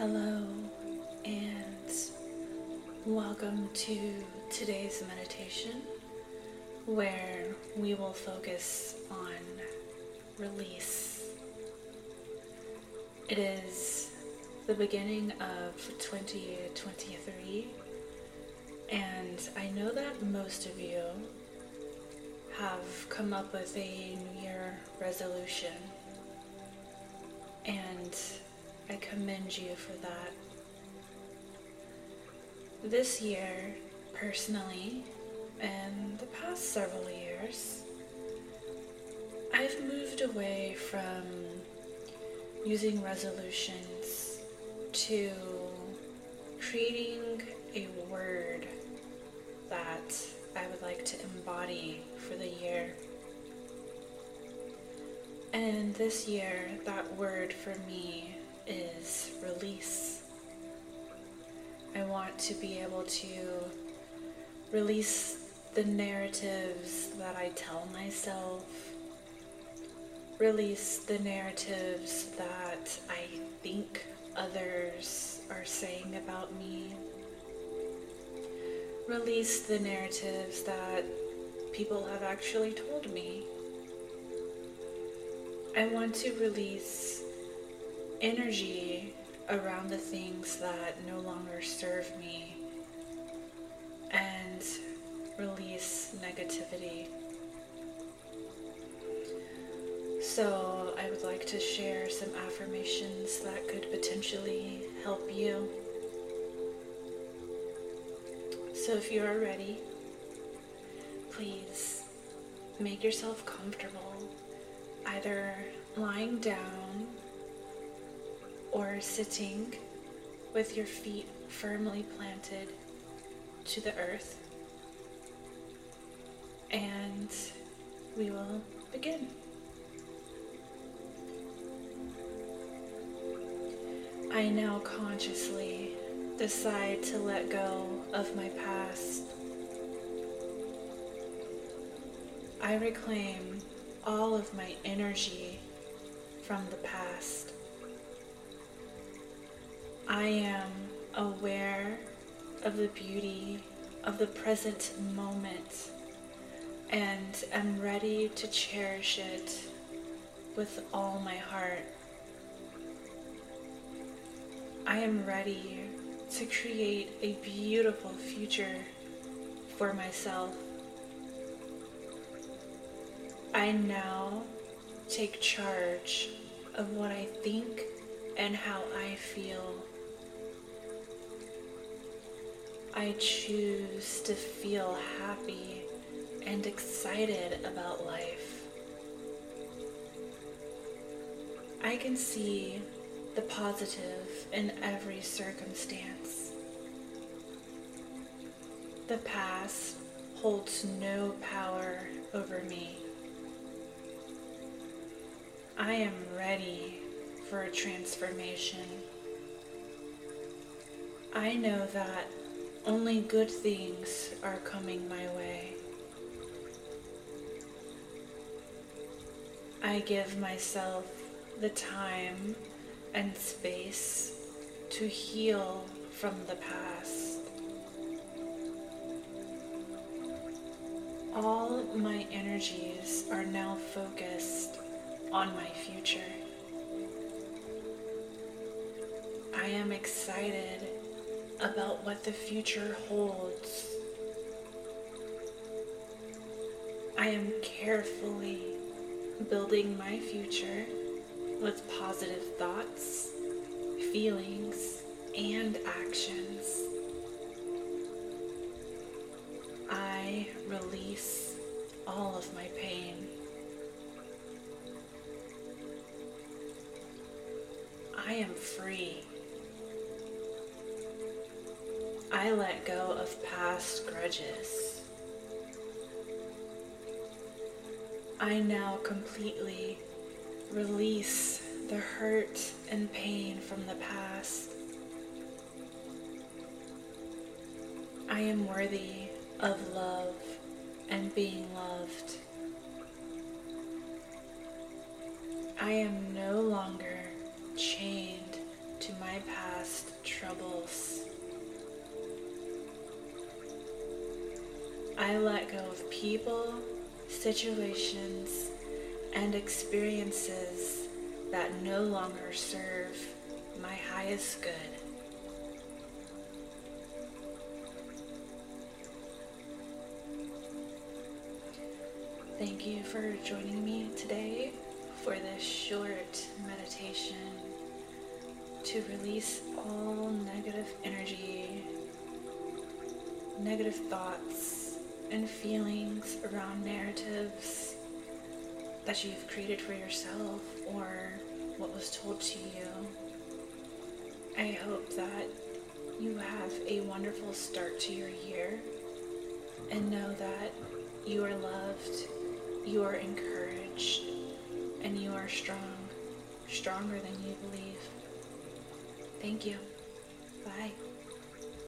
Hello, and welcome to today's meditation where we will focus on release. It is the beginning of 2023, and I know that most of you have come up with a New Year resolution, and I commend you for that. This year, personally, and the past several years, I've moved away from using resolutions to creating a word that I would like to embody for the year. And this year, that word for me is release. I want to be able to release the narratives that I tell myself, release the narratives that I think others are saying about me, release the narratives that people have actually told me. I want to release energy around the things that no longer serve me and release negativity. So, I would like to share some affirmations that could potentially help you. So, if you are ready, please make yourself comfortable, either lying down or sitting with your feet firmly planted to the earth. And we will begin. I now consciously decide to let go of my past. I reclaim all of my energy from the past. I am aware of the beauty of the present moment and am ready to cherish it with all my heart. I am ready to create a beautiful future for myself. I now take charge of what I think and how I feel. I choose to feel happy and excited about life. I can see the positive in every circumstance. The past holds no power over me. I am ready for a transformation. I know that only good things are coming my way. I give myself the time and space to heal from the past. All my energies are now focused on my future. I am excited about what the future holds. I am carefully building my future with positive thoughts, feelings, and actions. I release all of my pain. I am free. I let go of past grudges. I now completely release the hurt and pain from the past. I am worthy of love and being loved. I am no longer chained to my past troubles. I let go of people, situations, and experiences that no longer serve my highest good. Thank you for joining me today for this short meditation to release all negative energy, negative thoughts, and feelings around narratives that you've created for yourself or what was told to you. I hope that you have a wonderful start to your year and know that you are loved, you are encouraged, and you are strong, stronger than you believe. Thank you. Bye.